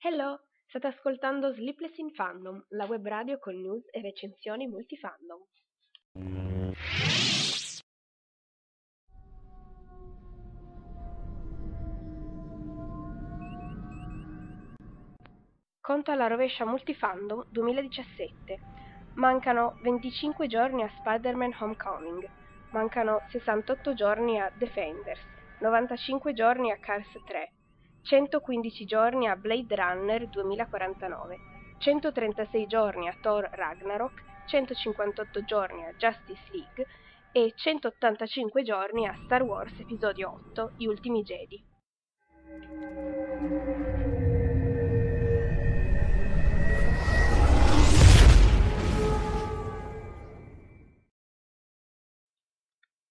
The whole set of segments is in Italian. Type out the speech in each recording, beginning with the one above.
Hello, state ascoltando Sleepless in Fandom, la web radio con news e recensioni multifandom. Conto alla rovescia multifandom 2017. Mancano 25 giorni a Spider-Man Homecoming. Mancano 68 giorni a Defenders. 95 giorni a Cars 3. 115 giorni a Blade Runner 2049. 136 giorni a Thor Ragnarok. 158 giorni a Justice League e 185 giorni a Star Wars Episodio 8 Gli ultimi Jedi.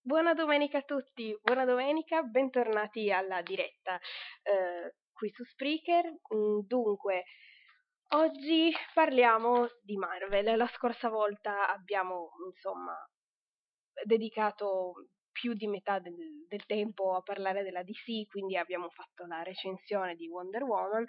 Buona domenica a tutti, buona domenica, bentornati alla diretta eh, qui su Spreaker. Mm, dunque, oggi parliamo di Marvel. La scorsa volta abbiamo, insomma, dedicato più di metà del, del tempo a parlare della DC, quindi abbiamo fatto la recensione di Wonder Woman.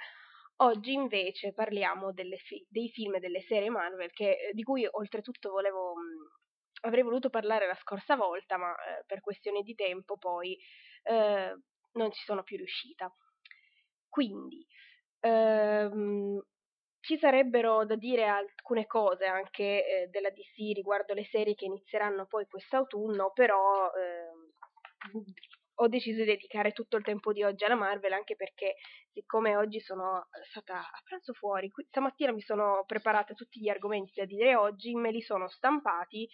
Oggi invece parliamo fi- dei film e delle serie Marvel che, di cui oltretutto volevo mm, avrei voluto parlare la scorsa volta, ma eh, per questioni di tempo poi eh, non ci sono più riuscita. Quindi ehm, ci sarebbero da dire alcune cose anche eh, della DC riguardo le serie che inizieranno poi quest'autunno, però ehm, ho deciso di dedicare tutto il tempo di oggi alla Marvel anche perché siccome oggi sono stata a pranzo fuori, qui, stamattina mi sono preparata tutti gli argomenti da dire oggi, me li sono stampati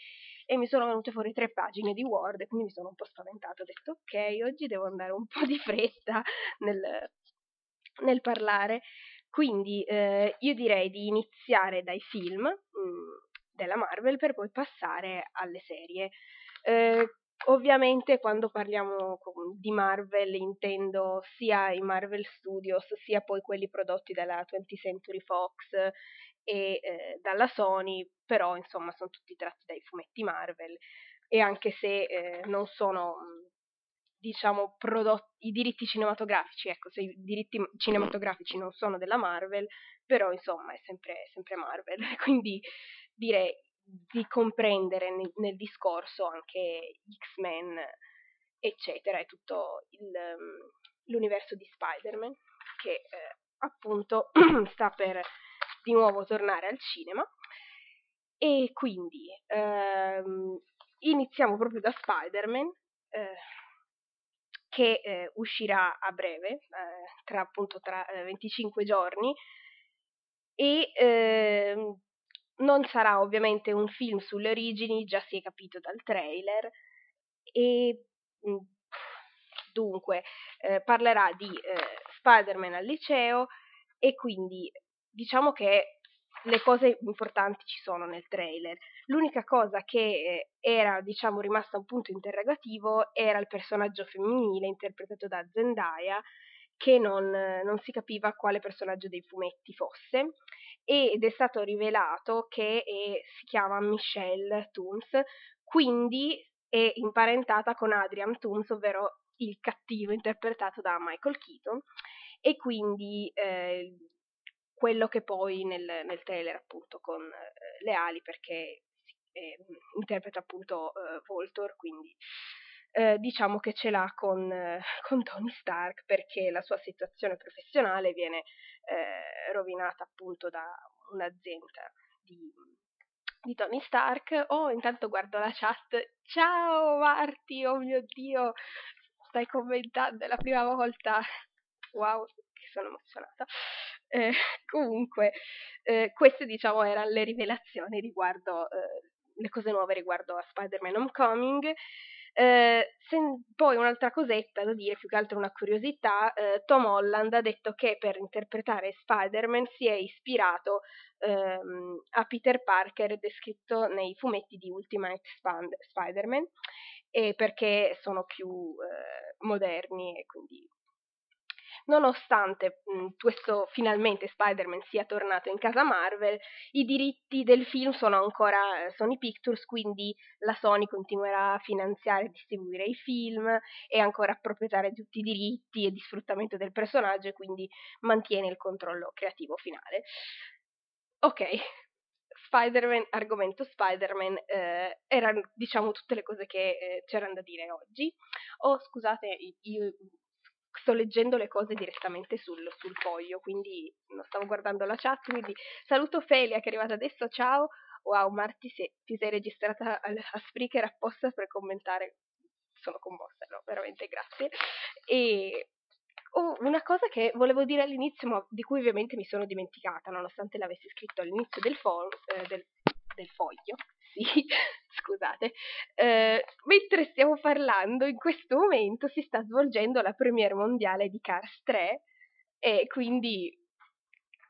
e mi sono venute fuori tre pagine di Word, quindi mi sono un po' spaventata, ho detto ok, oggi devo andare un po' di fretta nel, nel parlare, quindi eh, io direi di iniziare dai film mh, mm, della Marvel per poi passare alle serie. Eh, Ovviamente quando parliamo di Marvel intendo sia i Marvel Studios sia poi quelli prodotti dalla 20th Century Fox e eh, dalla Sony, però insomma sono tutti tratti dai fumetti Marvel. E anche se eh, non sono diciamo prodotti, i diritti cinematografici, ecco, se i diritti cinematografici non sono della Marvel, però insomma è sempre, sempre Marvel, quindi direi di comprendere nel, nel discorso anche X-Men, eccetera, e tutto il, um, l'universo di Spider-Man, che eh, appunto sta per di nuovo tornare al cinema. E quindi ehm, iniziamo proprio da Spider-Man, eh, che eh, uscirà a breve, eh, tra appunto tra 25 giorni, e ehm, non sarà ovviamente un film sulle origini, già si è capito dal trailer, e mm, dunque eh, parlerà di eh, Spider-Man al liceo e quindi diciamo che le cose importanti ci sono nel trailer. L'unica cosa che eh, era, diciamo, rimasta un punto interrogativo era il personaggio femminile interpretato da Zendaya, che non, non si capiva quale personaggio dei fumetti fosse ed è stato rivelato che è, si chiama Michelle Tooms, quindi è imparentata con Adrian Tooms, ovvero il cattivo interpretato da Michael Keaton, e quindi eh, quello che poi nel, nel trailer appunto con eh, le ali perché eh, interpreta appunto eh, Voltor, quindi eh, diciamo che ce l'ha con, eh, con, Tony Stark perché la sua situazione professionale viene eh, rovinata appunto da un'azienda di, di Tony Stark. Oh, intanto guardo la chat. Ciao Marti, oh mio Dio, stai commentando, è la prima volta. Wow, che sono emozionata. Eh, comunque, eh, queste diciamo erano le rivelazioni riguardo eh, le cose nuove riguardo a Spider-Man Homecoming. Eh, poi un'altra cosetta da dire, più che altro una curiosità, eh, Tom Holland ha detto che per interpretare Spider-Man si è ispirato ehm, a Peter Parker descritto nei fumetti di Ultimate Spand- Spider-Man, perché sono più eh, moderni e quindi nonostante mh, questo finalmente Spider-Man sia tornato in casa Marvel, i diritti del film sono ancora eh, Sony Pictures, quindi la Sony continuerà a finanziare e distribuire i film, è ancora proprietaria di tutti i diritti e di sfruttamento del personaggio e quindi mantiene il controllo creativo finale. Ok, Spider-Man, argomento Spider-Man, eh, erano diciamo tutte le cose che eh, c'erano da dire oggi. Oh, scusate, io sto leggendo le cose direttamente sul, sul foglio, quindi non stavo guardando la chat, quindi saluto Felia che è arrivata adesso, ciao. Wow, Marti, se ti sei registrata a, a Spreaker apposta per commentare, sono commossa, no? Veramente grazie. E Oh, una cosa che volevo dire all'inizio, ma di cui ovviamente mi sono dimenticata, nonostante l'avessi scritto all'inizio del, fo- eh, del, del foglio. Sì, scusate. Eh, mentre stiamo parlando, in questo momento si sta svolgendo la premiere mondiale di Cars 3 e quindi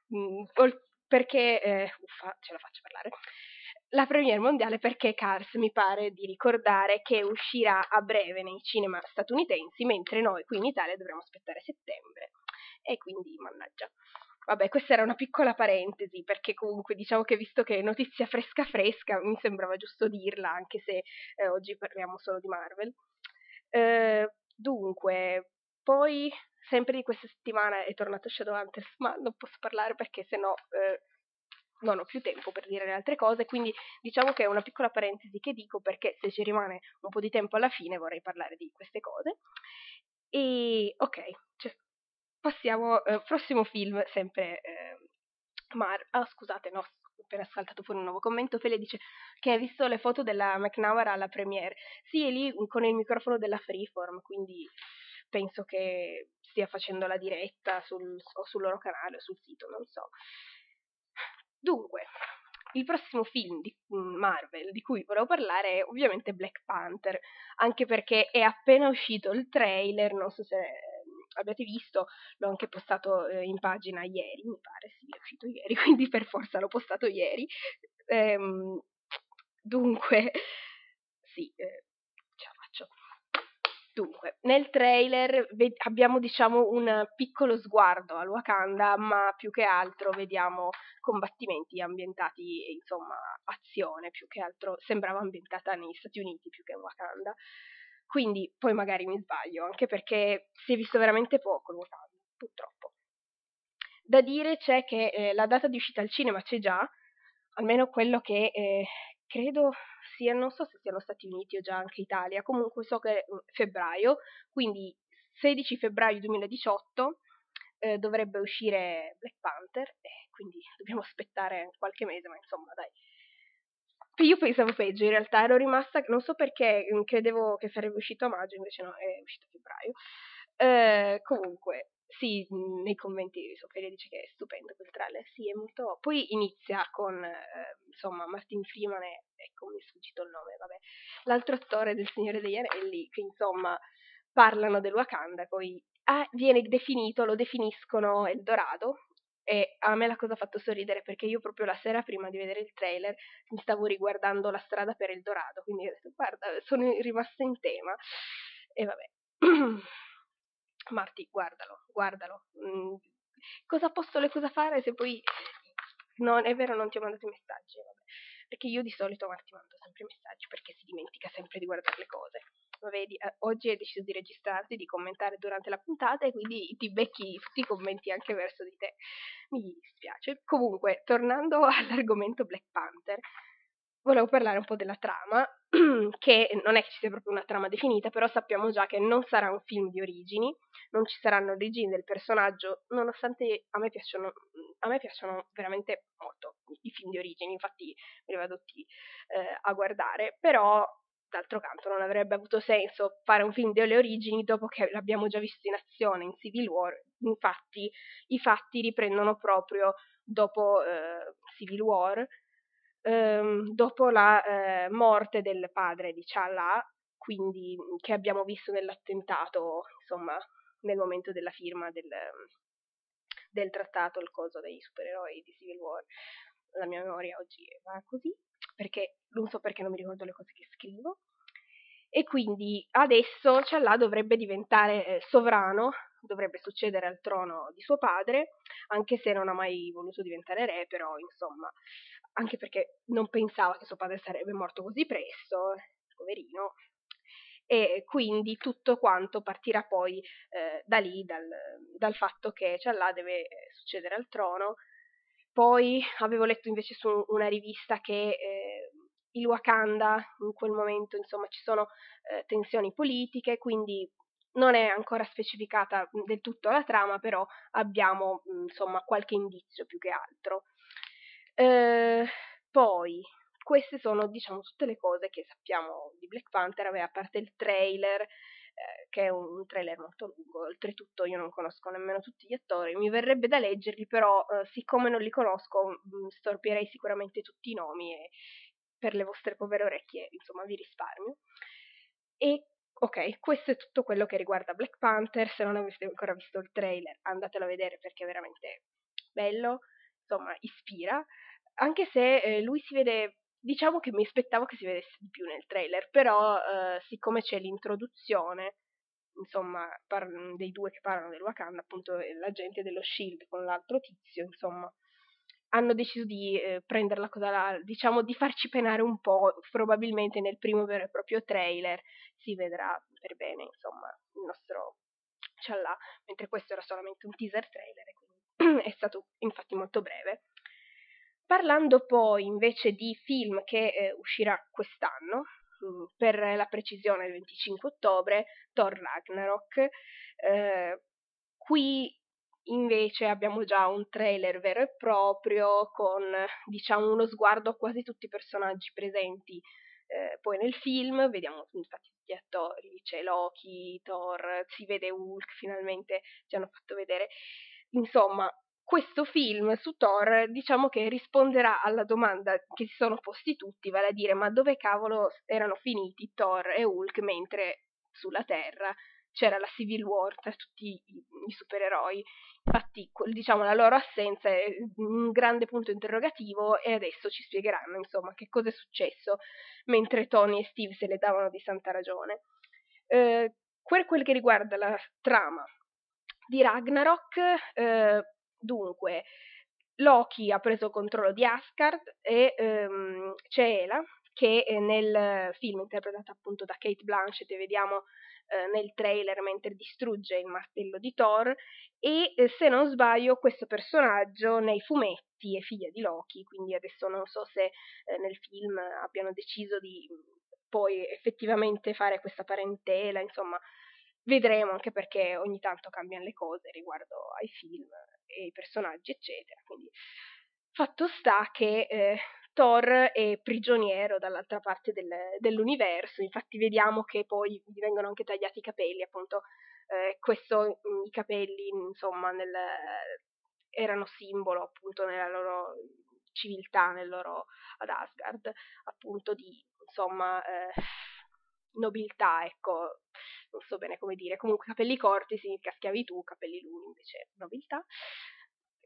mh, mm, perché eh, uffa, ce la faccio parlare la premiere mondiale perché Cars mi pare di ricordare che uscirà a breve nei cinema statunitensi, mentre noi qui in Italia dovremo aspettare settembre. E quindi, mannaggia. Vabbè, questa era una piccola parentesi, perché comunque diciamo che visto che è notizia fresca fresca, mi sembrava giusto dirla, anche se eh, oggi parliamo solo di Marvel. Eh, dunque, poi sempre di questa settimana è tornato Shadowhunters, ma non posso parlare perché sennò eh, non ho più tempo per dire le altre cose, quindi diciamo che è una piccola parentesi che dico perché se ci rimane un po' di tempo alla fine vorrei parlare di queste cose. E ok, cioè, passiamo al eh, prossimo film, sempre eh, Mar... Ah, scusate, no, appena saltato fuori un nuovo commento. Fele dice che ha visto le foto della McNamara alla premiere. Sì, è lì con il microfono della Freeform, quindi penso che stia facendo la diretta sul, o sul loro canale o sul sito, non so. Dunque, il prossimo film di mm, Marvel di cui volevo parlare è ovviamente Black Panther, anche perché è appena uscito il trailer, non so se mm, abbiate visto, l'ho anche postato eh, in pagina ieri, mi pare, sì, è uscito ieri, quindi per forza l'ho postato ieri. Ehm, dunque, sì, eh, Dunque, nel trailer ve- abbiamo diciamo un piccolo sguardo al Wakanda, ma più che altro vediamo combattimenti ambientati, insomma, azione, più che altro sembrava ambientata negli Stati Uniti più che in Wakanda. Quindi poi magari mi sbaglio, anche perché si è visto veramente poco il Wakanda, purtroppo. Da dire c'è che eh, la data di uscita al cinema c'è già, almeno quello che eh, credo sia, non so se siano Stati Uniti o già anche Italia, comunque so che è mm, febbraio, quindi 16 febbraio 2018 eh, dovrebbe uscire Black Panther, e quindi dobbiamo aspettare qualche mese, ma insomma dai. Io pensavo peggio, in realtà ero rimasta, non so perché, mm, credevo che sarebbe uscito a maggio, invece no, è uscito a febbraio. Eh, comunque, sì, mhmm, nei commenti Sofia dice che è stupendo quel trailer, sì, è molto... Poi inizia con, eh, insomma, Martin Freeman e, ecco, mi è sfuggito il nome, vabbè, l'altro attore del Signore degli Anelli, che insomma parlano del Wakanda, poi ah, viene definito, lo definiscono Eldorado, e a me la cosa ha fatto sorridere perché io proprio la sera prima di vedere il trailer mi stavo riguardando la strada per Eldorado, quindi ho detto guarda, sono rimasta in tema. E vabbè. Marti, guardalo, guardalo. Mm, cosa posso le cosa fare se poi... No, è vero, non ti ho mandato i messaggi, vabbè. Perché io di solito Marti mando sempre messaggi perché si dimentica sempre di guardare le cose. Ma vedi, eh, oggi hai deciso di registrarti, di commentare durante la puntata e quindi ti becchi tutti i commenti anche verso di te. Mi dispiace. Comunque, tornando all'argomento Black Panther, volevo parlare un po' della trama, che non è che ci sia proprio una trama definita, però sappiamo già che non sarà un film di origini, non ci saranno origini del personaggio, nonostante a me piacciono, a me piacciono veramente molto i film di origini, infatti me li vado tutti eh, a guardare, però d'altro canto non avrebbe avuto senso fare un film delle origini dopo che l'abbiamo già visto in azione in Civil War, infatti i fatti riprendono proprio dopo eh, Civil War ehm, dopo la eh, morte del padre di Chala, quindi che abbiamo visto nell'attentato, insomma, nel momento della firma del, del trattato, il coso dei supereroi di Civil War. La mia memoria oggi va così, perché non so perché non mi ricordo le cose che scrivo. e quindi adesso Ciallà dovrebbe diventare eh, sovrano, dovrebbe succedere al trono di suo padre, anche se non ha mai voluto diventare re, però insomma, anche perché non pensava che suo padre sarebbe morto così presto, poverino, e quindi tutto quanto partirà poi eh, da lì, dal, dal, fatto che Ciallà deve succedere al trono. Poi avevo letto invece su una rivista che eh, il Wakanda in quel momento insomma ci sono eh, tensioni politiche, quindi non è ancora specificata del tutto la trama, però abbiamo insomma qualche indizio più che altro. Eh, poi queste sono diciamo tutte le cose che sappiamo di Black Panther, a parte il trailer, eh, che è un trailer molto lungo, oltretutto io non conosco nemmeno tutti gli attori, mi verrebbe da leggerli, però eh, siccome non li conosco mh, storpierei sicuramente tutti i nomi e per le vostre povere orecchie, insomma, vi risparmio. E ok, questo è tutto quello che riguarda Black Panther. Se non avete ancora visto il trailer, andatelo a vedere perché è veramente bello, insomma, ispira. Anche se eh, lui si vede, diciamo che mi aspettavo che si vedesse di più nel trailer, però eh, siccome c'è l'introduzione, insomma, par- dei due che parlano del Wakanda, appunto l'agente dello Shield con l'altro tizio, insomma, hanno deciso di eh, prendere la cosa, là, diciamo di farci penare un po', probabilmente nel primo vero e proprio trailer si vedrà per bene, insomma, il nostro ciallà, mentre questo era solamente un teaser trailer quindi è stato infatti molto breve. Parlando poi invece di film che eh, uscirà quest'anno, mm, per la precisione il 25 ottobre, Thor Ragnarok, eh, qui Invece abbiamo già un trailer vero e proprio con diciamo uno sguardo a quasi tutti i personaggi presenti eh, poi nel film, vediamo infatti gli attori, c'è Loki, Thor, si vede Hulk, finalmente ci hanno fatto vedere. Insomma, questo film su Thor diciamo che risponderà alla domanda che si sono posti tutti, vale a dire ma dove cavolo erano finiti Thor e Hulk mentre sulla Terra c'era la Civil War tra tutti i, i supereroi. Infatti, diciamo, la loro assenza è un grande punto interrogativo e adesso ci spiegheranno, insomma, che cosa è successo mentre Tony e Steve se le davano di santa ragione. Eh, per quel che riguarda la trama di Ragnarok, eh, dunque, Loki ha preso controllo di Asgard e ehm, c'è Ela, che nel film interpretata appunto da Kate Blanchett e vediamo eh, nel trailer mentre distrugge il martello di Thor e eh, se non sbaglio questo personaggio nei fumetti è figlia di Loki, quindi adesso non so se eh, nel film abbiano deciso di poi effettivamente fare questa parentela, insomma vedremo anche perché ogni tanto cambiano le cose riguardo ai film e ai personaggi eccetera, quindi fatto sta che eh, Thor è prigioniero dall'altra parte del, dell'universo, infatti vediamo che poi gli vengono anche tagliati i capelli, appunto eh, questo, i capelli insomma nel, erano simbolo appunto nella loro civiltà, nel loro ad Asgard, appunto di insomma eh, nobiltà, ecco, non so bene come dire, comunque capelli corti significa schiavitù, capelli lunghi invece nobiltà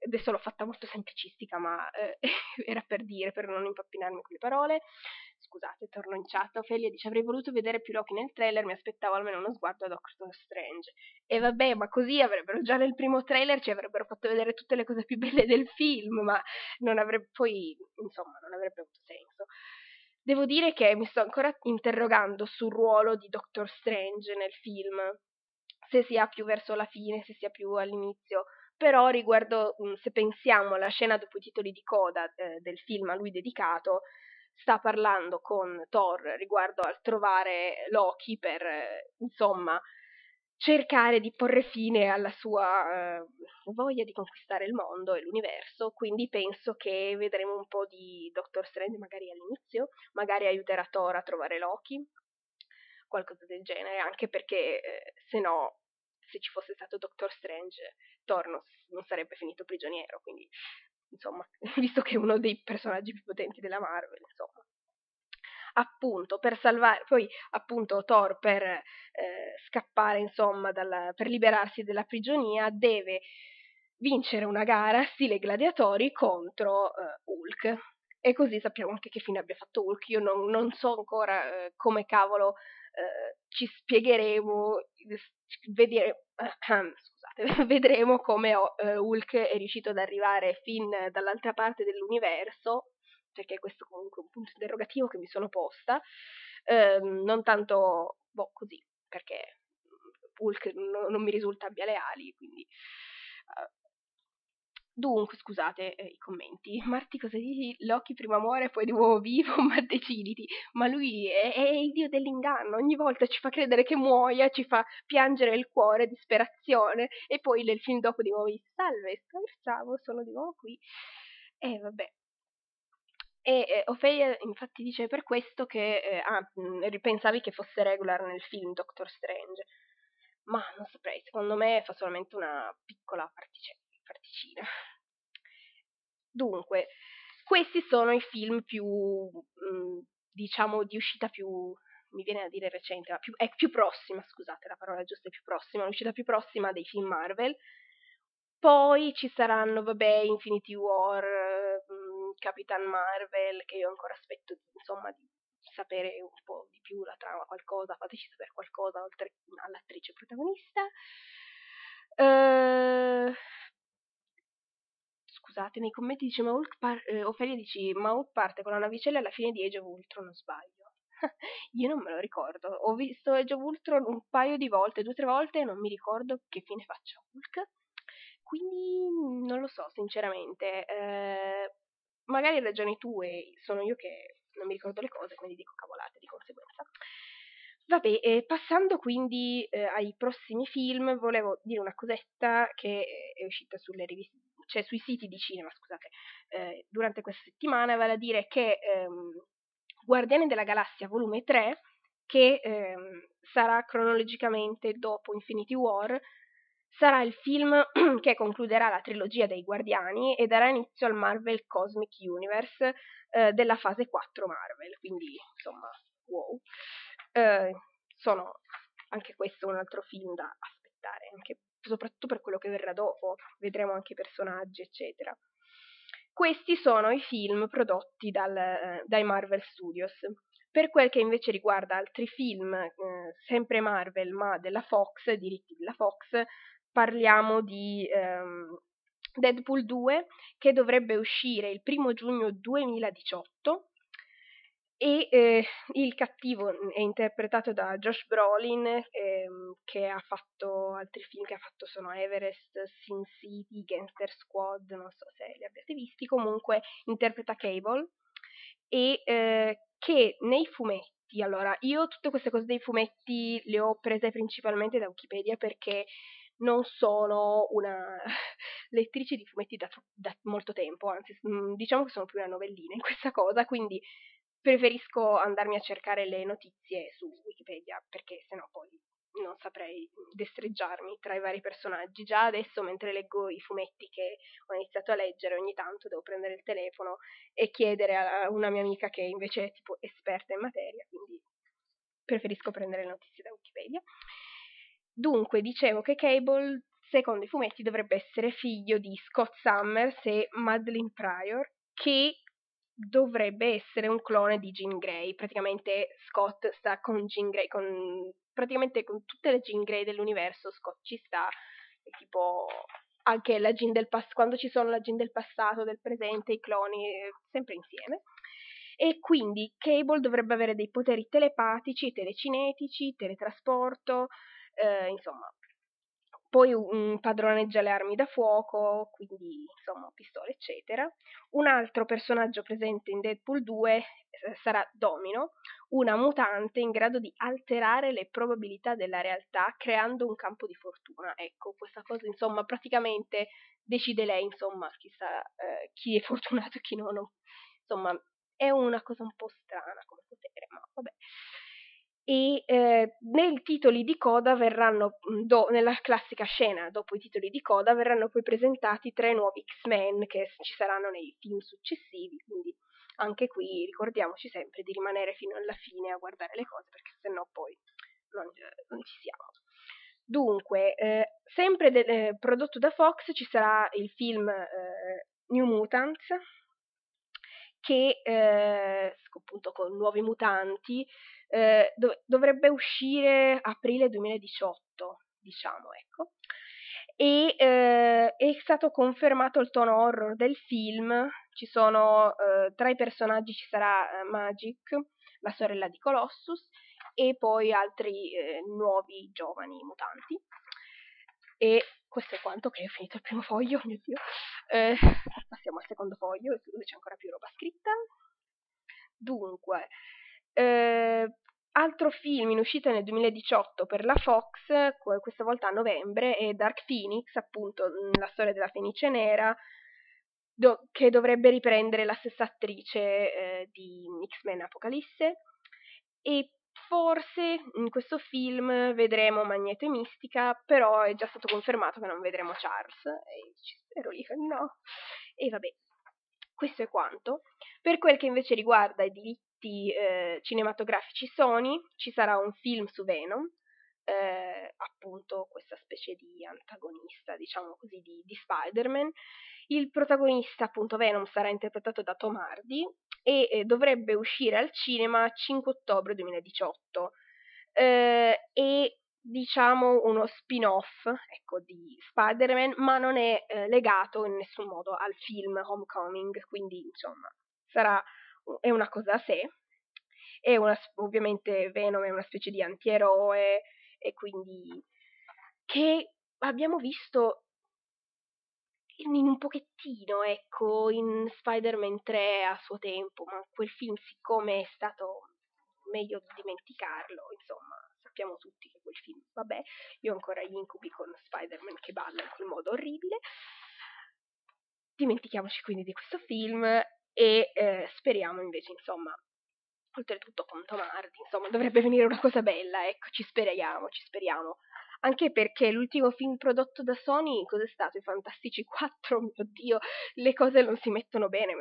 adesso l'ho fatta molto semplicistica, ma eh, era per dire, per non impappinarmi con le parole. Scusate, torno in chat. Ophelia dice: Avrei voluto vedere più Loki nel trailer, mi aspettavo almeno uno sguardo a Doctor Strange. E vabbè, ma così avrebbero già nel primo trailer ci avrebbero fatto vedere tutte le cose più belle del film, ma non avrebbe poi, insomma, non avrebbe avuto senso. Devo dire che mi sto ancora interrogando sul ruolo di Doctor Strange nel film, se sia più verso la fine, se sia più all'inizio però riguardo, se pensiamo alla scena dopo i titoli di coda eh, del film a lui dedicato, sta parlando con Thor riguardo al trovare Loki per, eh, insomma, cercare di porre fine alla sua eh, voglia di conquistare il mondo e l'universo, quindi penso che vedremo un po' di Doctor Strange magari all'inizio, magari aiuterà Thor a trovare Loki, qualcosa del genere, anche perché eh, se no se ci fosse stato Doctor Strange, Thor non, non sarebbe finito prigioniero, quindi insomma, visto che è uno dei personaggi più potenti della Marvel, insomma. Appunto, per salvare, poi appunto Thor per eh, scappare, insomma, dalla, per liberarsi della prigionia, deve vincere una gara stile gladiatori contro eh, Hulk. E così sappiamo anche che fine abbia fatto Hulk. Io non, non so ancora eh, come cavolo eh, ci spiegheremo, vedere, scusate, vedremo come uh, Hulk è riuscito ad arrivare fin dall'altra parte dell'universo, perché questo è comunque un punto interrogativo che mi sono posta, eh, non tanto boh, così, perché Hulk non, non mi risulta abbia le ali, quindi uh, Dunque, scusate eh, i commenti. Marti, cosa dici? Loki prima muore, poi di nuovo vivo, ma deciditi. Ma lui è, è, il dio dell'inganno. Ogni volta ci fa credere che muoia, ci fa piangere il cuore, disperazione. E poi nel film dopo di nuovo dice, salve, scherzavo, sono di nuovo qui. E vabbè. E eh, Ophelia infatti dice per questo che eh, ah, ripensavi che fosse regular nel film Doctor Strange. Ma non saprei, secondo me fa solamente una piccola particella particina. Dunque, questi sono i film più, mh, mm, diciamo, di uscita più, mi viene a dire recente, ma più, è più prossima, scusate, la parola giusta è più prossima, l'uscita più prossima dei film Marvel. Poi ci saranno, vabbè, Infinity War, mm, Capitan Marvel, che io ancora aspetto, insomma, di sapere un po' di più la trama, qualcosa, fateci sapere qualcosa oltre all'attrice protagonista. Uh, scusate, nei commenti dice ma Hulk par- eh, Ophelia dice ma Hulk parte con la navicella alla fine di Age of Ultron, non sbaglio. Io non me lo ricordo. Ho visto Age of Ultron un paio di volte, due o tre volte, e non mi ricordo che fine faccia Hulk. Quindi non lo so, sinceramente. Eh, magari hai ragioni tue, sono io che non mi ricordo le cose, quindi dico cavolate di conseguenza. Vabbè, eh, passando quindi eh, ai prossimi film, volevo dire una cosetta che è uscita sulle riviste cioè sui siti di cinema, scusate, eh, durante questa settimana, vale a dire che ehm, Guardiani della Galassia volume 3, che ehm, sarà cronologicamente dopo Infinity War, sarà il film che concluderà la trilogia dei Guardiani e darà inizio al Marvel Cosmic Universe eh, della fase 4 Marvel, quindi insomma, wow. Eh, sono anche questo un altro film da aspettare, anche soprattutto per quello che verrà dopo, vedremo anche i personaggi, eccetera. Questi sono i film prodotti dal, eh, dai Marvel Studios. Per quel che invece riguarda altri film, eh, sempre Marvel, ma della Fox, diritti della Fox, parliamo di ehm, Deadpool 2 che dovrebbe uscire il primo giugno 2018 e eh, il cattivo è interpretato da Josh Brolin ehm, che ha fatto altri film che ha fatto sono Everest, Sin City, Gangster Squad, non so se li abbiate visti, comunque interpreta Cable e eh, che nei fumetti, allora io tutte queste cose dei fumetti le ho prese principalmente da Wikipedia perché non sono una lettrice di fumetti da, da molto tempo, anzi mm, diciamo che sono più una novellina in questa cosa, quindi preferisco andarmi a cercare le notizie su Wikipedia perché sennò poi non saprei destreggiarmi tra i vari personaggi. Già adesso, mentre leggo i fumetti che ho iniziato a leggere, ogni tanto devo prendere il telefono e chiedere a una mia amica che invece è tipo esperta in materia, quindi preferisco prendere le notizie da Wikipedia. Dunque, dicevo che Cable, secondo i fumetti, dovrebbe essere figlio di Scott Summers e Madeline Pryor, che dovrebbe essere un clone di Jean Grey. Praticamente Scott sta con Jean Grey, con, praticamente con tutte le Jean Grey dell'universo, Scott ci sta, tipo anche la Jean del passato, quando ci sono la Jean del passato, del presente, i cloni, sempre insieme. E quindi Cable dovrebbe avere dei poteri telepatici, telecinetici, teletrasporto, eh, insomma, poi un padroneggia le armi da fuoco, quindi insomma pistole eccetera. Un altro personaggio presente in Deadpool 2 eh, sarà Domino, una mutante in grado di alterare le probabilità della realtà creando un campo di fortuna. Ecco, questa cosa insomma praticamente decide lei insomma chi, sa, eh, chi è fortunato e chi no, no. Insomma è una cosa un po' strana come potere, ma vabbè e eh, nei titoli di coda verranno, do, nella classica scena dopo i titoli di coda, verranno poi presentati tre nuovi X-Men che ci saranno nei film successivi, quindi anche qui ricordiamoci sempre di rimanere fino alla fine a guardare le cose perché sennò poi non, non ci siamo. Dunque, eh, sempre de- eh, prodotto da Fox ci sarà il film eh, New Mutants che eh, appunto con nuovi mutanti eh, dov- dovrebbe uscire aprile 2018, diciamo, ecco. E eh, è stato confermato il tono horror del film. Ci sono eh, tra i personaggi ci sarà eh, Magic, la sorella di Colossus, e poi altri eh, nuovi giovani mutanti. E questo è quanto, che ho finito il primo foglio, mio Dio. Eh, passiamo al secondo foglio, dove c'è ancora più roba scritta. Dunque, eh, altro film in uscita nel 2018 per la Fox, questa volta a novembre, è Dark Phoenix, appunto la storia della Fenice Nera, do- che dovrebbe riprendere la stessa attrice eh, di X-Men Apocalisse. E forse in questo film vedremo Magneto e Mistica, però è già stato confermato che non vedremo Charles. E ci spero lì, no. E vabbè, questo è quanto. Per quel che invece riguarda i diritti eh, cinematografici Sony, ci sarà un film su Venom, eh, appunto questa specie di antagonista, diciamo così, di, di Spider-Man. Il protagonista, appunto Venom, sarà interpretato da Tom Hardy e eh, dovrebbe uscire al cinema 5 ottobre 2018. Eh, e diciamo uno spin-off ecco, di Spider-Man, ma non è eh, legato in nessun modo al film Homecoming, quindi insomma sarà è una cosa a sé. Una, ovviamente Venom è una specie di antieroe e quindi che abbiamo visto in, un pochettino, ecco, in Spider-Man 3 a suo tempo, ma quel film siccome è stato meglio dimenticarlo, insomma, sappiamo tutti che quel film, vabbè, io ho ancora gli incubi con Spider-Man che balla in quel modo orribile. Dimentichiamoci quindi di questo film e eh, speriamo invece, insomma, oltretutto con Tom Hardy, insomma, dovrebbe venire una cosa bella, ecco, ci speriamo, ci speriamo. Anche perché l'ultimo film prodotto da Sony, cos'è stato? I Fantastici 4, mio Dio, le cose non si mettono bene,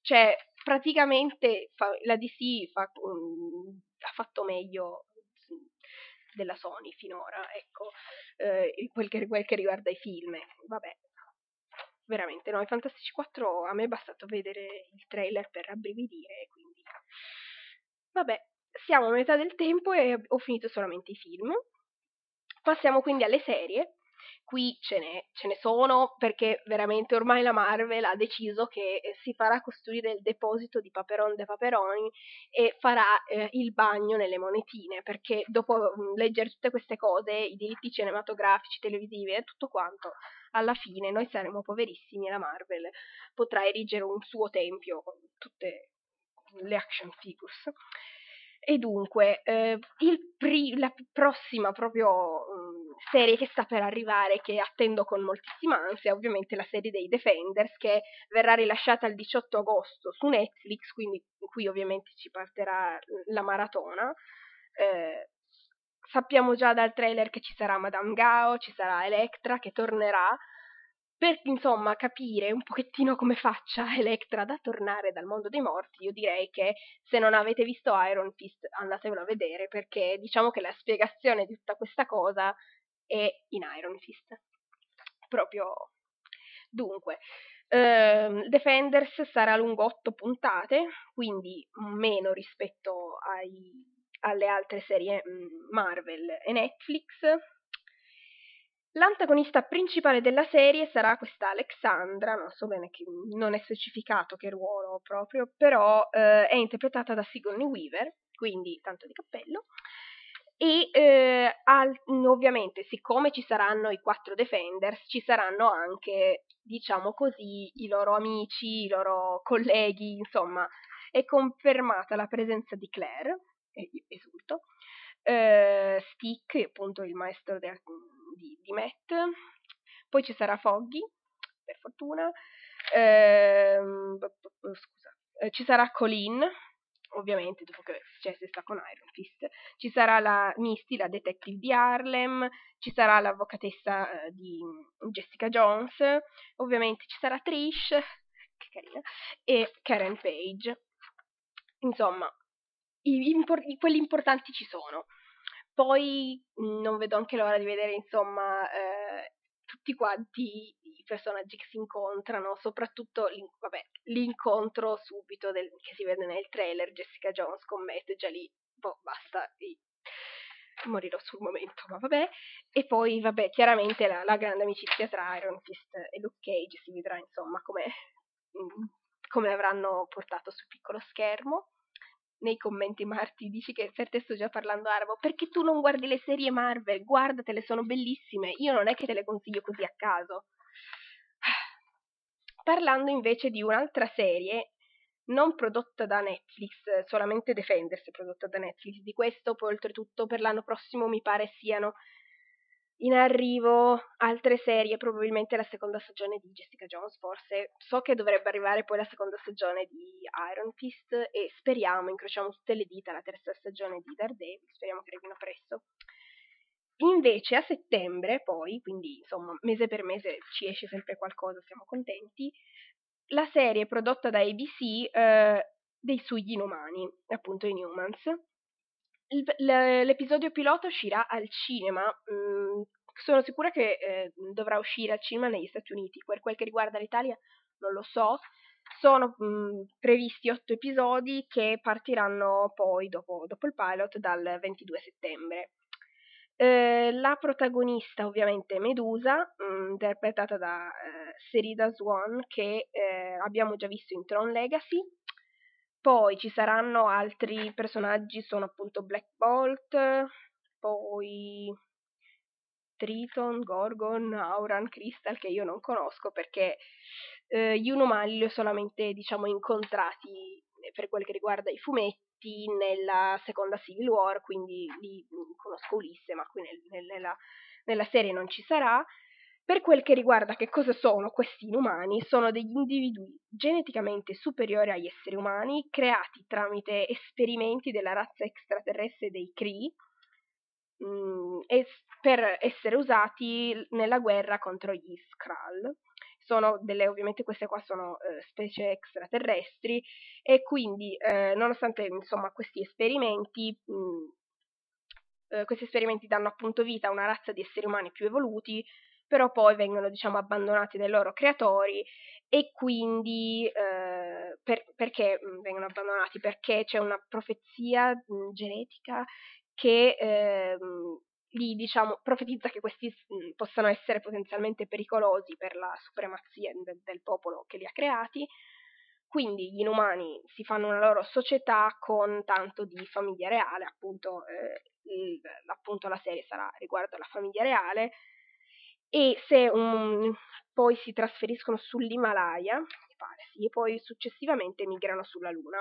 cioè, praticamente fa, la DC fa, um, ha fatto meglio della Sony finora, ecco, eh, quel, che, quel che riguarda i film, vabbè, veramente no, i Fantastici 4 a me è bastato vedere il trailer per rabbrividire, quindi vabbè, siamo a metà del tempo e ho finito solamente i film. Passiamo quindi alle serie qui ce ne, ce ne, sono perché veramente ormai la Marvel ha deciso che eh, si farà costruire il deposito di Paperon de Paperoni e farà eh, il bagno nelle monetine perché dopo mm, leggere tutte queste cose, i diritti cinematografici, televisivi e tutto quanto, alla fine noi saremo poverissimi e la Marvel potrà erigere un suo tempio con tutte le action figures. E dunque, eh, pri- la prossima proprio um, serie che sta per arrivare, che attendo con moltissima ansia, è ovviamente la serie dei Defenders, che verrà rilasciata il 18 agosto su Netflix, quindi qui ovviamente ci partirà la maratona. Eh, sappiamo già dal trailer che ci sarà Madame Gao, ci sarà Electra che tornerà, per insomma capire un pochettino come faccia Electra da tornare dal mondo dei morti, io direi che se non avete visto Iron Fist andatevelo a vedere perché diciamo che la spiegazione di tutta questa cosa è in Iron Fist. Proprio dunque. Uh, Defenders sarà lungo 8 puntate, quindi meno rispetto ai, alle altre serie mm, Marvel e Netflix L'antagonista principale della serie sarà questa Alexandra, non so bene che non è specificato che ruolo proprio, però eh, è interpretata da Sigourney Weaver, quindi tanto di cappello. E eh, al, ovviamente, siccome ci saranno i quattro Defenders, ci saranno anche, diciamo così, i loro amici, i loro colleghi, insomma, è confermata la presenza di Claire, esulto, eh, Stick, appunto il maestro de- di, di Matt, poi ci sarà Foggy, per fortuna, eh, scusa, eh, ci sarà Colin, ovviamente dopo che cioè, si sta con Iron Fist, ci sarà la Misty, la detective di Harlem, ci sarà l'avvocatessa eh, di Jessica Jones, ovviamente ci sarà Trish, che carina, e Karen Page. Insomma, i, impor- quelli importanti ci sono. Poi mhmm, non vedo anche l'ora di vedere, insomma, eh, tutti quanti i personaggi che si incontrano, soprattutto l'in- vabbè, l'incontro subito del, che si vede nel trailer, Jessica Jones con Matt, già lì, boh, basta, morirò sul momento, ma vabbè. E poi, vabbè, chiaramente la, la grande amicizia tra Iron Fist e Luke Cage si vedrà, insomma, come, mm, come avranno portato sul piccolo schermo. Nei commenti Marti dici che per te sto già parlando arabo, perché tu non guardi le serie Marvel, guardatele, sono bellissime, io non è che te le consiglio così a caso. Parlando invece di un'altra serie, non prodotta da Netflix, solamente Defenders prodotta da Netflix. Di questo poi oltretutto per l'anno prossimo mi pare siano in arrivo altre serie, probabilmente la seconda stagione di Jessica Jones, forse. So che dovrebbe arrivare poi la seconda stagione di Iron Fist e speriamo, incrociamo tutte le dita, la terza stagione di Daredevil, speriamo che arrivino presto. Invece a settembre, poi, quindi insomma mese per mese ci esce sempre qualcosa, siamo contenti, la serie prodotta da ABC eh, dei sugli inumani, appunto i Newmans. L'episodio pilota uscirà al cinema. Mm, sono sicura che eh, dovrà uscire al cinema negli Stati Uniti. Per quel che riguarda l'Italia, non lo so. Sono mh, mm, previsti otto episodi che partiranno poi dopo, dopo il pilot dal 22 settembre. Eh, la protagonista ovviamente è Medusa, mh, mm, interpretata da eh, Serida Swan, che eh, abbiamo già visto in Tron Legacy. Poi ci saranno altri personaggi, sono appunto Black Bolt, poi Triton, Gorgon, Auran, Crystal, che io non conosco perché eh, gli Unumani li ho solamente diciamo incontrati per quel che riguarda i fumetti nella seconda Civil War, quindi lì conosco Ulisse, ma qui nel, nella, nella serie non ci sarà. Per quel che riguarda che cosa sono questi inumani, sono degli individui geneticamente superiori agli esseri umani, creati tramite esperimenti della razza extraterrestre dei Kree, mh, mm, per essere usati nella guerra contro gli Skrull. Sono delle, ovviamente queste qua sono eh, specie extraterrestri e quindi eh, nonostante insomma questi esperimenti mh, mm, eh, questi esperimenti danno appunto vita a una razza di esseri umani più evoluti però poi vengono diciamo abbandonati dai loro creatori e quindi eh, per, perché mm, vengono abbandonati? Perché c'è una profezia mh, mm, genetica che eh, li diciamo, profetizza che questi mh, possano essere potenzialmente pericolosi per la supremazia del, del popolo che li ha creati. Quindi gli inumani si fanno una loro società con tanto di famiglia reale, appunto, eh, il, appunto la serie sarà riguardo alla famiglia reale, e se um, poi si trasferiscono sull'Himalaya, mi pare sì, e poi successivamente migrano sulla Luna.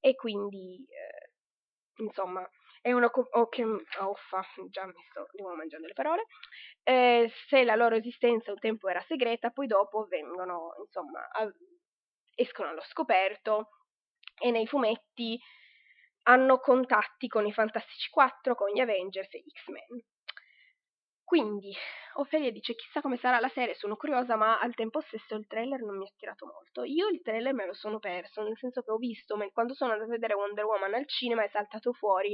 E quindi, eh, insomma, è una co- che oh, fa, già mi sto nuovo mangiando le parole. Eh, se la loro esistenza un tempo era segreta, poi dopo vengono, insomma, a, escono allo scoperto e nei fumetti hanno contatti con i Fantastici 4, con gli Avengers e X-Men. Quindi, Ophelia dice chissà come sarà la serie, sono curiosa, ma al tempo stesso il trailer non mi ha attirato molto. Io il trailer me lo sono perso, nel senso che ho visto, ma quando sono andata a vedere Wonder Woman al cinema è saltato fuori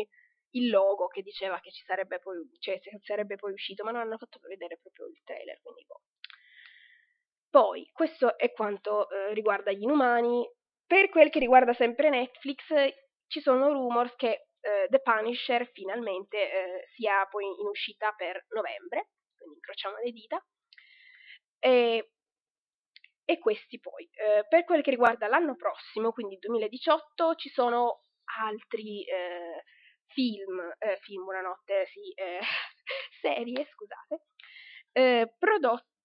il logo che diceva che ci sarebbe poi, cioè, sarebbe poi uscito, ma non hanno fatto vedere proprio il trailer, quindi boh. Poi, questo è quanto eh, riguarda gli inumani. Per quel che riguarda sempre Netflix, ci sono rumors che eh, The Punisher finalmente eh, sia poi in uscita per novembre, quindi incrociamo le dita. E, e questi poi. Eh, per quel che riguarda l'anno prossimo, quindi 2018, ci sono altri eh, film, eh, film buonanotte, sì, eh, serie, scusate, eh,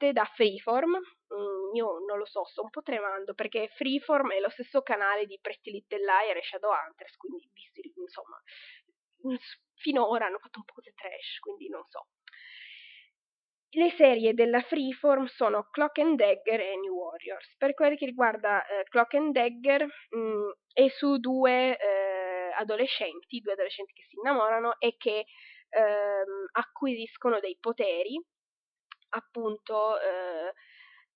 prodotte da Freeform. Mm, io non lo so, sto un po' tremando perché Freeform è lo stesso canale di Pretty Little Liar e Shadowhunters, quindi insomma, finora hanno fatto un po' di trash, quindi non so. Le serie della Freeform sono Clock and Dagger e New Warriors. Per quel che riguarda eh, Clock and Dagger, mh, mm, è su due eh, adolescenti, due adolescenti che si innamorano e che ehm, acquisiscono dei poteri, appunto eh,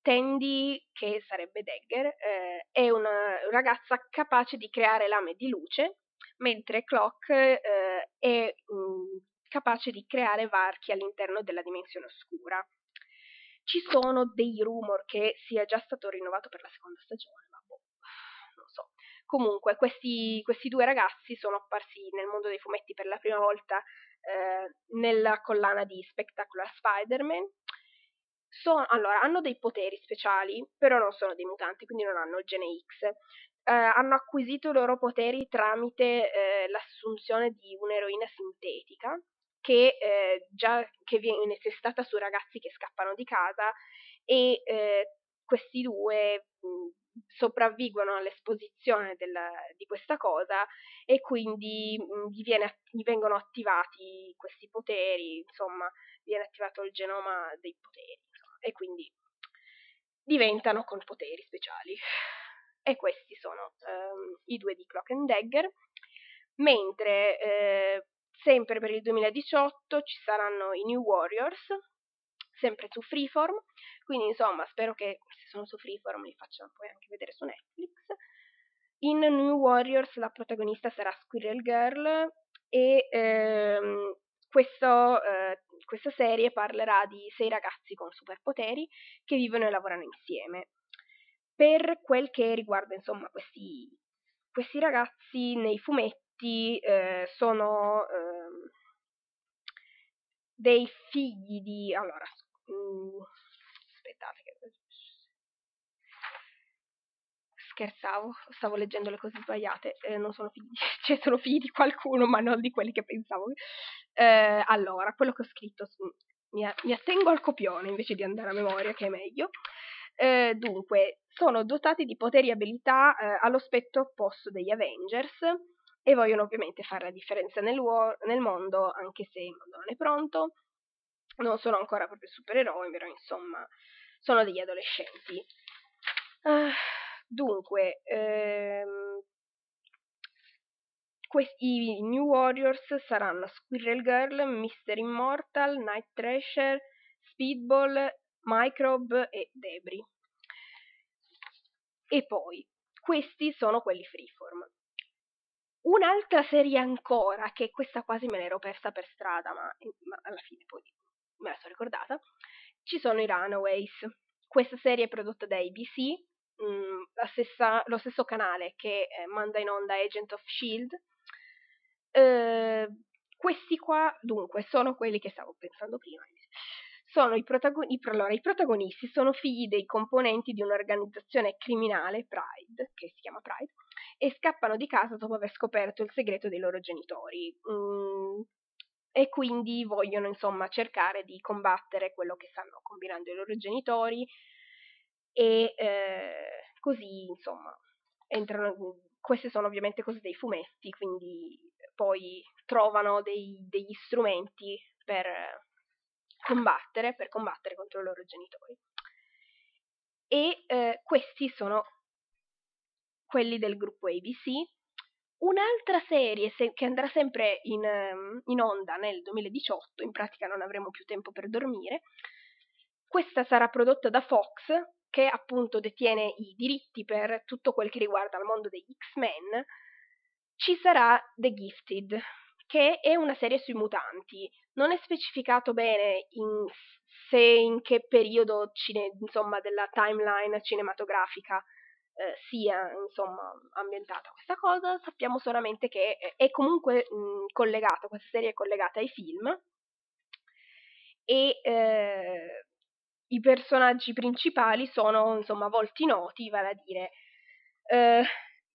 Tandy, che sarebbe Dagger, eh, è una ragazza capace di creare lame di luce, mentre Clock eh, è mh, capace di creare varchi all'interno della dimensione oscura. ci sono dei rumor che sia già stato rinnovato per la seconda stagione, ma boh, non so. Comunque, questi, questi due ragazzi sono apparsi nel mondo dei fumetti per la prima volta eh, nella collana di Spectacular Spider-Man. Sono, allora, hanno dei poteri speciali, però non sono dei mutanti, quindi non hanno il gene X. Eh, hanno acquisito i loro poteri tramite eh, l'assunzione di un'eroina sintetica che eh, già che viene testata su ragazzi che scappano di casa e eh, questi due mh, sopravvivono all'esposizione della, di questa cosa e quindi mh, gli, viene, gli, vengono attivati questi poteri, insomma, viene attivato il genoma dei poteri e quindi diventano con poteri speciali. E questi sono um, i due di Clock and Dagger, mentre eh, sempre per il 2018 ci saranno i New Warriors, sempre su Freeform, quindi insomma spero che se sono su Freeform li facciano poi anche vedere su Netflix. In New Warriors la protagonista sarà Squirrel Girl e ehm, questo, eh, questa serie parlerà di sei ragazzi con superpoteri che vivono e lavorano insieme. Per quel che riguarda insomma questi, questi ragazzi nei fumetti eh, sono eh, dei figli di... Allora, mh, mm, aspettate che... Scherzavo, stavo leggendo le cose sbagliate, eh, non sono figli, cioè sono figli di qualcuno, ma non di quelli che pensavo. Eh, allora, quello che ho scritto, su, mi, mi, attengo al copione invece di andare a memoria, che è meglio. Eh, dunque, sono dotati di poteri e abilità eh, allo spettro opposto degli Avengers, e vogliono ovviamente fare la differenza nel, uo- nel mondo, anche se il mondo non è pronto. Non sono ancora proprio supereroi, però insomma sono degli adolescenti. Uh, dunque, ehm, questi New Warriors saranno Squirrel Girl, Mr. Immortal, Night Thrasher, Speedball, Microbe e Debris. E poi, questi sono quelli freeform. Un'altra serie ancora, che questa quasi me l'ero persa per strada, ma, ma alla fine poi me la sono ricordata, ci sono i Runaways. Questa serie è prodotta da ABC, mh, mm, stessa, lo stesso canale che eh, manda in onda Agent of Shield. Eh, questi qua, dunque, sono quelli che stavo pensando prima. Sono i, protagon- i, allora, i protagonisti sono figli dei componenti di un'organizzazione criminale, Pride, che si chiama Pride, e scappano di casa dopo aver scoperto il segreto dei loro genitori. Mm, e quindi vogliono insomma cercare di combattere quello che stanno combinando i loro genitori e eh, così insomma entrano queste sono ovviamente cose dei fumetti quindi poi trovano dei, degli strumenti per combattere per combattere contro i loro genitori e eh, questi sono quelli del gruppo ABC. Un'altra serie se- che andrà sempre in, um, in onda nel 2018, in pratica non avremo più tempo per dormire, questa sarà prodotta da Fox, che appunto detiene i diritti per tutto quel che riguarda il mondo degli X-Men. Ci sarà The Gifted, che è una serie sui mutanti. Non è specificato bene in, se in che periodo cine, insomma, della timeline cinematografica eh, sia insomma ambientata questa cosa, sappiamo solamente che è comunque mh, collegata, questa serie è collegata ai film e eh, i personaggi principali sono insomma volti noti, vale a dire eh,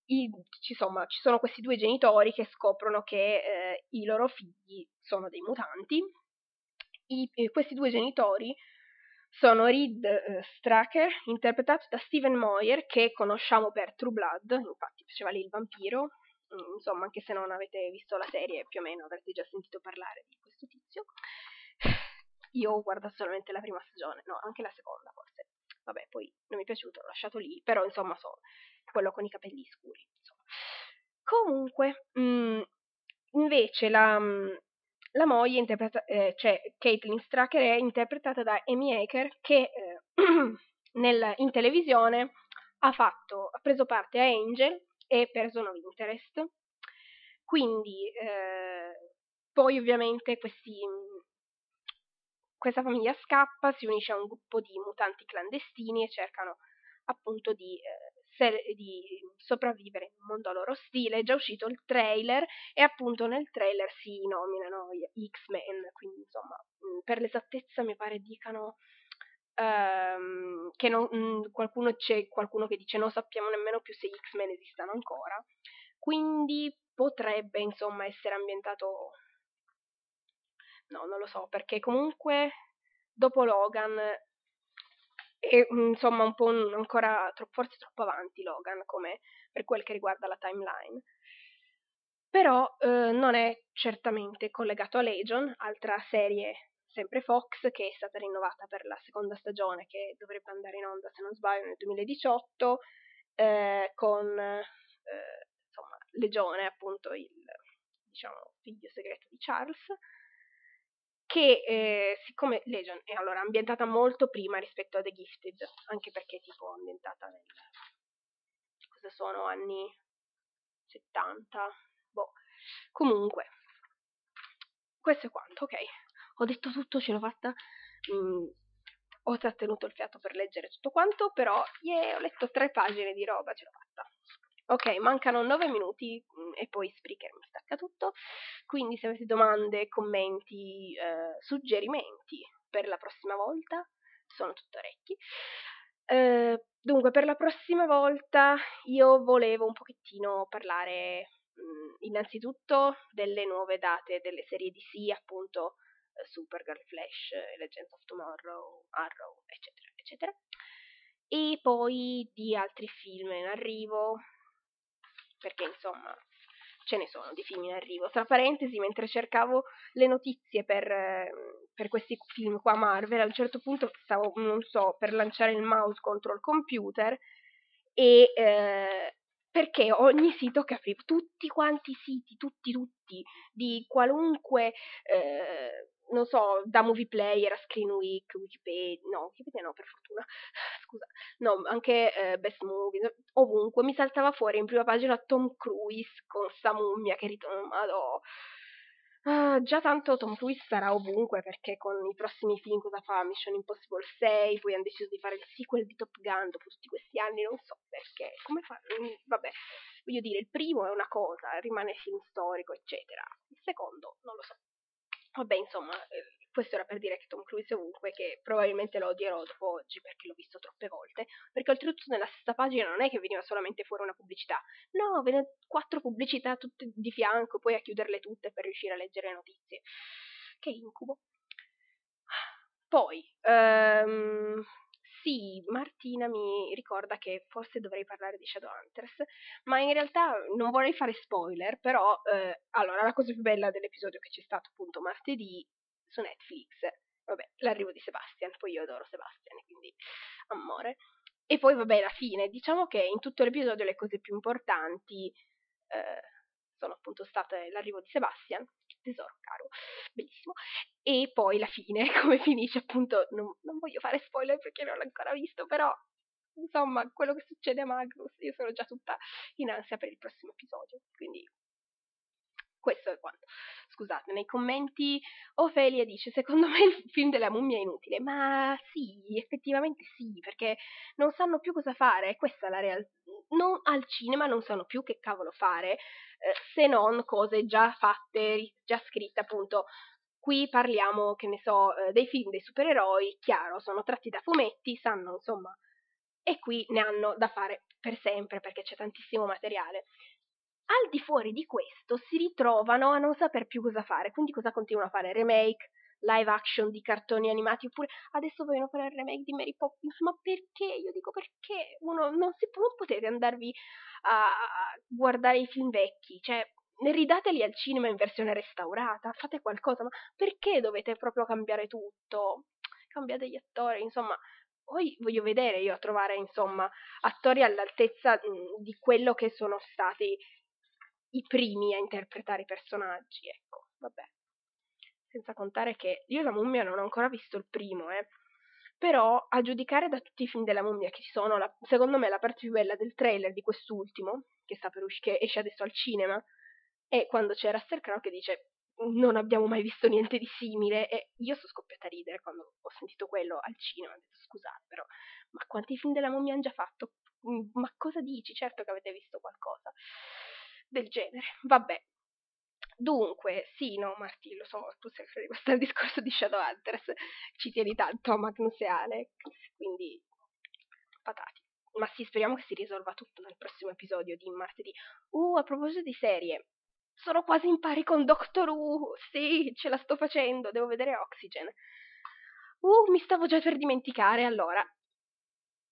i, insomma, ci sono questi due genitori che scoprono che eh, i loro figli sono dei mutanti. I, questi due genitori sono Reed eh, Stracker, interpretato da Steven Moyer, che conosciamo per True Blood, infatti faceva lì il vampiro, mm, insomma, anche se non avete visto la serie, più o meno avrete già sentito parlare di questo tizio. Io ho guardato solamente la prima stagione, no, anche la seconda forse. Vabbè, poi non mi è piaciuto, l'ho lasciato lì, però insomma so quello con i capelli scuri. Insomma. Comunque, mh, mm, invece la, mm, la moglie, interpreta- eh, cioè Caitlin Stracker, è interpretata da Amy Aker che eh, nel, in televisione ha, fatto, ha preso parte a Angel e Person of Interest. Quindi, eh, poi ovviamente questi, questa famiglia scappa, si unisce a un gruppo di mutanti clandestini e cercano appunto di, eh, ser- di sopravvivere in un mondo loro stile. È già uscito il trailer e appunto nel trailer si nominano gli X-Men, quindi insomma mm, per l'esattezza mi pare dicano ehm, che non, mh, mm, qualcuno c'è qualcuno che dice non sappiamo nemmeno più se gli X-Men esistano ancora, quindi potrebbe insomma essere ambientato no, non lo so, perché comunque dopo Logan è insomma un po' un, ancora tro- forse troppo avanti Logan come per quel che riguarda la timeline. Però eh, non è certamente collegato a Legion, altra serie sempre Fox che è stata rinnovata per la seconda stagione che dovrebbe andare in onda se non sbaglio nel 2018 eh, con eh, insomma Legione appunto il diciamo figlio segreto di Charles che eh, siccome Legion è allora ambientata molto prima rispetto a The Gifted, anche perché è tipo ambientata nel cosa sono anni 70, boh. Comunque, questo è quanto, ok. Ho detto tutto, ce l'ho fatta. Mm, ho trattenuto il fiato per leggere tutto quanto, però yeah, ho letto tre pagine di roba, ce l'ho fatta. Ok, mancano 9 minuti mm, e poi Spreaker mi stacca tutto, quindi se avete domande, commenti, eh, suggerimenti per la prossima volta, sono tutto orecchi. Eh, dunque, per la prossima volta io volevo un pochettino parlare mh, mm, innanzitutto delle nuove date delle serie DC, appunto eh, Supergirl, Flash, Legends of Tomorrow, Arrow, eccetera, eccetera. E poi di altri film in arrivo, perché insomma ce ne sono di film in arrivo. Tra parentesi, mentre cercavo le notizie per, per questi film qua Marvel, a un certo punto stavo, non so, per lanciare il mouse contro il computer e eh, perché ogni sito che aprivo, tutti quanti i siti, tutti, tutti, di qualunque eh, non so, da Movie Player a Screen Week, Wikipedia, no, Wikipedia no, per fortuna, scusa, no, anche eh, Best Movie, ovunque, mi saltava fuori in prima pagina Tom Cruise con sta mummia che ritorna, madò. Uh, già tanto Tom Cruise sarà ovunque perché con i prossimi film cosa fa? Mission Impossible 6, poi hanno deciso di fare il sequel di Top Gun dopo tutti questi anni, non so perché, come fa? Mm, vabbè, voglio dire, il primo è una cosa, rimane film storico, eccetera. Il secondo, non lo so. Vabbè, insomma, eh, questo era per dire che Tom Cruise ovunque, che probabilmente lo odierò dopo oggi perché l'ho visto troppe volte, perché oltretutto nella stessa pagina non è che veniva solamente fuori una pubblicità, no, venne quattro pubblicità tutte di fianco, poi a chiuderle tutte per riuscire a leggere le notizie. Che incubo. Poi, um, sì, Martina mi ricorda che forse dovrei parlare di Shadowhunters, ma in realtà non vorrei fare spoiler, però eh, allora la cosa più bella dell'episodio che c'è stato appunto martedì su Netflix, vabbè, l'arrivo di Sebastian, poi io adoro Sebastian, quindi amore. E poi vabbè, la fine, diciamo che in tutto l'episodio le cose più importanti eh, sono appunto state l'arrivo di Sebastian, tesoro caro, bellissimo, e poi la fine, come finisce appunto, non, non voglio fare spoiler perché non l'ho ancora visto, però insomma quello che succede a Magnus, io sono già tutta in ansia per il prossimo episodio, quindi questo è quanto. Scusate, nei commenti Ofelia dice: Secondo me il film della mummia è inutile. Ma sì, effettivamente sì, perché non sanno più cosa fare. Questa è la realtà. Non, al cinema non sanno più che cavolo fare, eh, se non cose già fatte, già scritte, appunto. Qui parliamo, che ne so, eh, dei film dei supereroi, chiaro, sono tratti da fumetti, sanno insomma. E qui ne hanno da fare per sempre perché c'è tantissimo materiale. Al di fuori di questo si ritrovano a non saper più cosa fare, quindi cosa continuano a fare? Remake, live action di cartoni animati, oppure adesso vogliono fare il remake di Mary Poppins, ma perché? Io dico perché? Uno non, si, non potete andarvi a, a guardare i film vecchi, cioè ridateli al cinema in versione restaurata, fate qualcosa, ma perché dovete proprio cambiare tutto? Cambiate gli attori, insomma, poi voglio vedere io a trovare, insomma, attori all'altezza mh, di quello che sono stati i primi a interpretare i personaggi, ecco, vabbè. Senza contare che io la mummia non ho ancora visto il primo, eh. Però, a giudicare da tutti i film della mummia che ci sono, la, secondo me la parte più bella del trailer di quest'ultimo, che, sta per uscire, che esce adesso al cinema, è quando c'è Russell Crowe che dice non abbiamo mai visto niente di simile e io sono scoppiata a ridere quando ho sentito quello al cinema, ho detto scusate però, ma quanti film della mummia hanno già fatto? Mm, ma cosa dici? Certo che avete visto qualcosa del genere. Vabbè. Dunque, sì, no, Marti, lo so, tu sei rimasto al discorso di Shadowhunters, ci tieni tanto a Magnus e Alex, quindi patati. Ma sì, speriamo che si risolva tutto nel prossimo episodio di martedì. Uh, a proposito di serie, sono quasi in pari con Doctor Who, sì, ce la sto facendo, devo vedere Oxygen. Uh, mi stavo già per dimenticare, allora,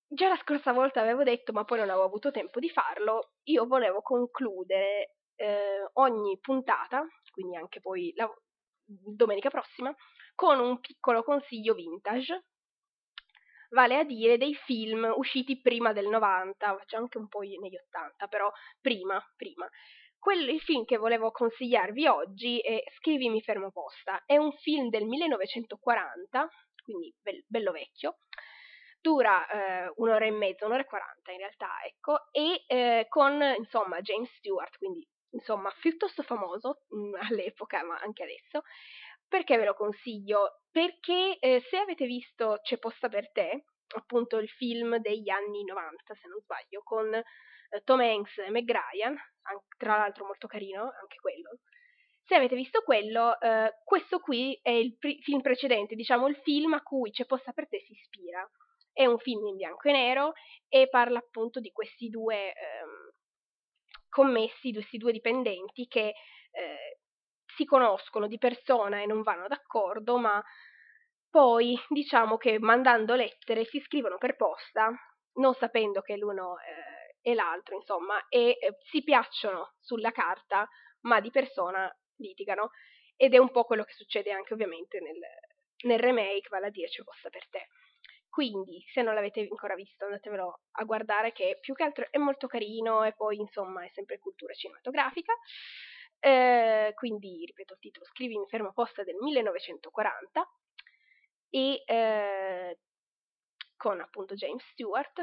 già la scorsa volta avevo detto, ma poi non avevo avuto tempo di farlo, io volevo concludere eh, ogni puntata, quindi anche poi la domenica prossima, con un piccolo consiglio vintage, vale a dire dei film usciti prima del 90, c'è anche un po' negli 80, però prima, prima. Quello, il film che volevo consigliarvi oggi è Scrivimi fermo posta, è un film del 1940, quindi be- bello vecchio, dura eh, un'ora e mezza, un'ora e quaranta in realtà, ecco, e eh, con insomma James Stewart, quindi insomma piuttosto famoso mh, mm, all'epoca, ma anche adesso. Perché ve lo consiglio? Perché eh, se avete visto C'è posta per te, appunto il film degli anni 90, se non sbaglio, con Tom Hanks e Meg Ryan, tra l'altro molto carino anche quello. Se avete visto quello, eh, questo qui è il pri- film precedente, diciamo il film a cui C'è posta per te si ispira. È un film in bianco e nero e parla appunto di questi due ehm, commessi, questi due dipendenti che eh, si conoscono di persona e non vanno d'accordo, ma poi diciamo che mandando lettere si scrivono per posta, non sapendo che l'uno eh, è l'altro, insomma, e eh, si piacciono sulla carta, ma di persona litigano. Ed è un po' quello che succede anche ovviamente nel, nel remake, vale a dire c'è posta per te. Quindi, se non l'avete ancora visto, andatevelo a guardare che più che altro è molto carino e poi, insomma, è sempre cultura cinematografica. Eh, quindi, ripeto il titolo, Scrivi in fermo posta del 1940 e eh, con appunto James Stewart.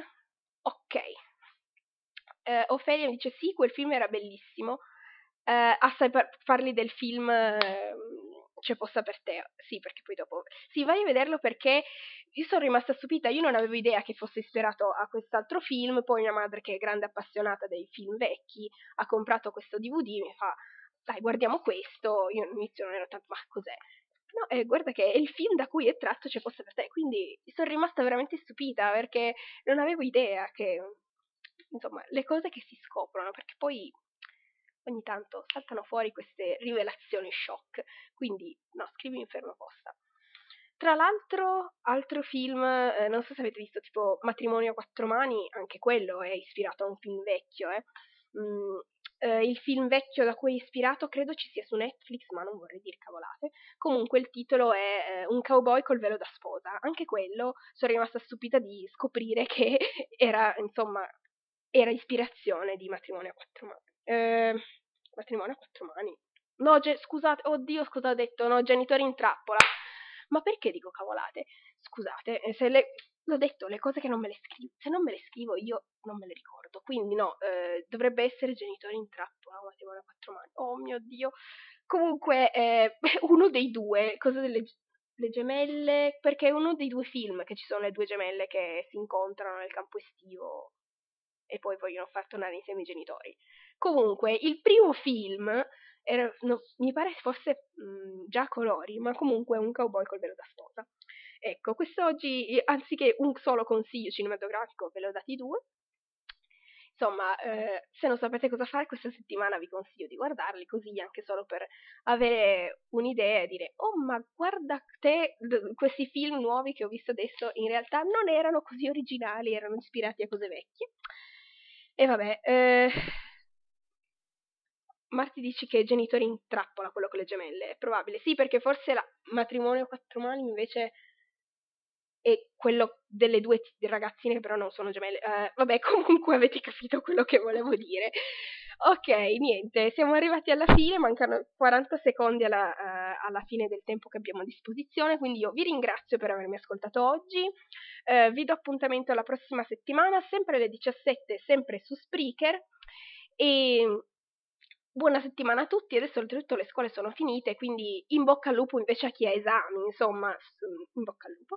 Ok. Eh, Ophelia mi dice sì, quel film era bellissimo. Eh, assai par- parli del film ehm, c'è posta per te. Sì, perché poi dopo... Sì, vai a vederlo perché io sono rimasta stupita, io non avevo idea che fosse ispirato a quest'altro film, poi mia madre che è grande appassionata dei film vecchi ha comprato questo DVD e mi fa dai guardiamo questo, io all'inizio non ero tanto ma cos'è? No, eh, guarda che è il film da cui è tratto c'è posta per te, quindi sono rimasta veramente stupita perché non avevo idea che, insomma, le cose che si scoprono, perché poi ogni tanto saltano fuori queste rivelazioni shock. Quindi, no, scrivimi fermo apposta. Tra l'altro, altro film, eh, non so se avete visto, tipo Matrimonio a quattro mani, anche quello è ispirato a un film vecchio, eh. Mm, eh, il film vecchio da cui è ispirato credo ci sia su Netflix, ma non vorrei dire cavolate. Comunque il titolo è eh, Un cowboy col velo da sposa. Anche quello sono rimasta stupita di scoprire che era, insomma, era ispirazione di Matrimonio a quattro mani. Eh, matrimonio a quattro mani. No, ge- scusate, oddio, scusa, ho detto, no, genitori in trappola. Ma perché dico cavolate? Scusate, eh, se le, l'ho detto, le cose che non me le scrivo, se non me le scrivo io non me le ricordo. Quindi no, eh, dovrebbe essere genitori in trappola, matrimonio a quattro mani. Oh mio Dio. Comunque, eh, uno dei due, cosa delle le gemelle, perché è uno dei due film che ci sono le due gemelle che si incontrano nel campo estivo e poi vogliono far tornare insieme i genitori. Comunque, il primo film era, no, mi pare fosse mh, mm, già a colori, ma comunque un cowboy col velo da sposa. Ecco, quest'oggi, anziché un solo consiglio cinematografico, ve l'ho dati due. Insomma, eh, se non sapete cosa fare questa settimana vi consiglio di guardarli, così anche solo per avere un'idea e dire, oh ma guarda te, questi film nuovi che ho visto adesso in realtà non erano così originali, erano ispirati a cose vecchie. E vabbè, eh... Marti dici che genitori in trappola quello con le gemelle, è probabile. Sì, perché forse la matrimonio quattro mani invece è quello delle due ragazzine che però non sono gemelle. Uh, vabbè, comunque avete capito quello che volevo dire. Ok, niente, siamo arrivati alla fine, mancano 40 secondi alla, uh, alla, fine del tempo che abbiamo a disposizione, quindi io vi ringrazio per avermi ascoltato oggi, uh, vi do appuntamento alla prossima settimana, sempre alle 17, sempre su Spreaker, e buona settimana a tutti, adesso oltretutto le scuole sono finite, quindi in bocca al lupo invece a chi ha esami, insomma, in bocca al lupo.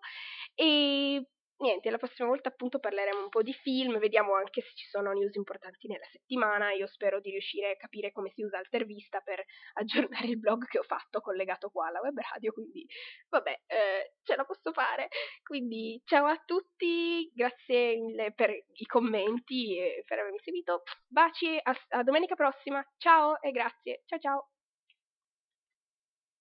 E niente, la prossima volta appunto parleremo un po' di film, vediamo anche se ci sono news importanti nella settimana. Io spero di riuscire a capire come si usa Altervista per aggiornare il blog che ho fatto collegato qua alla web radio, quindi vabbè, eh, ce la posso fare. Quindi ciao a tutti, grazie mille per i commenti e per avermi seguito. Baci, a, a domenica prossima. Ciao e grazie. Ciao ciao.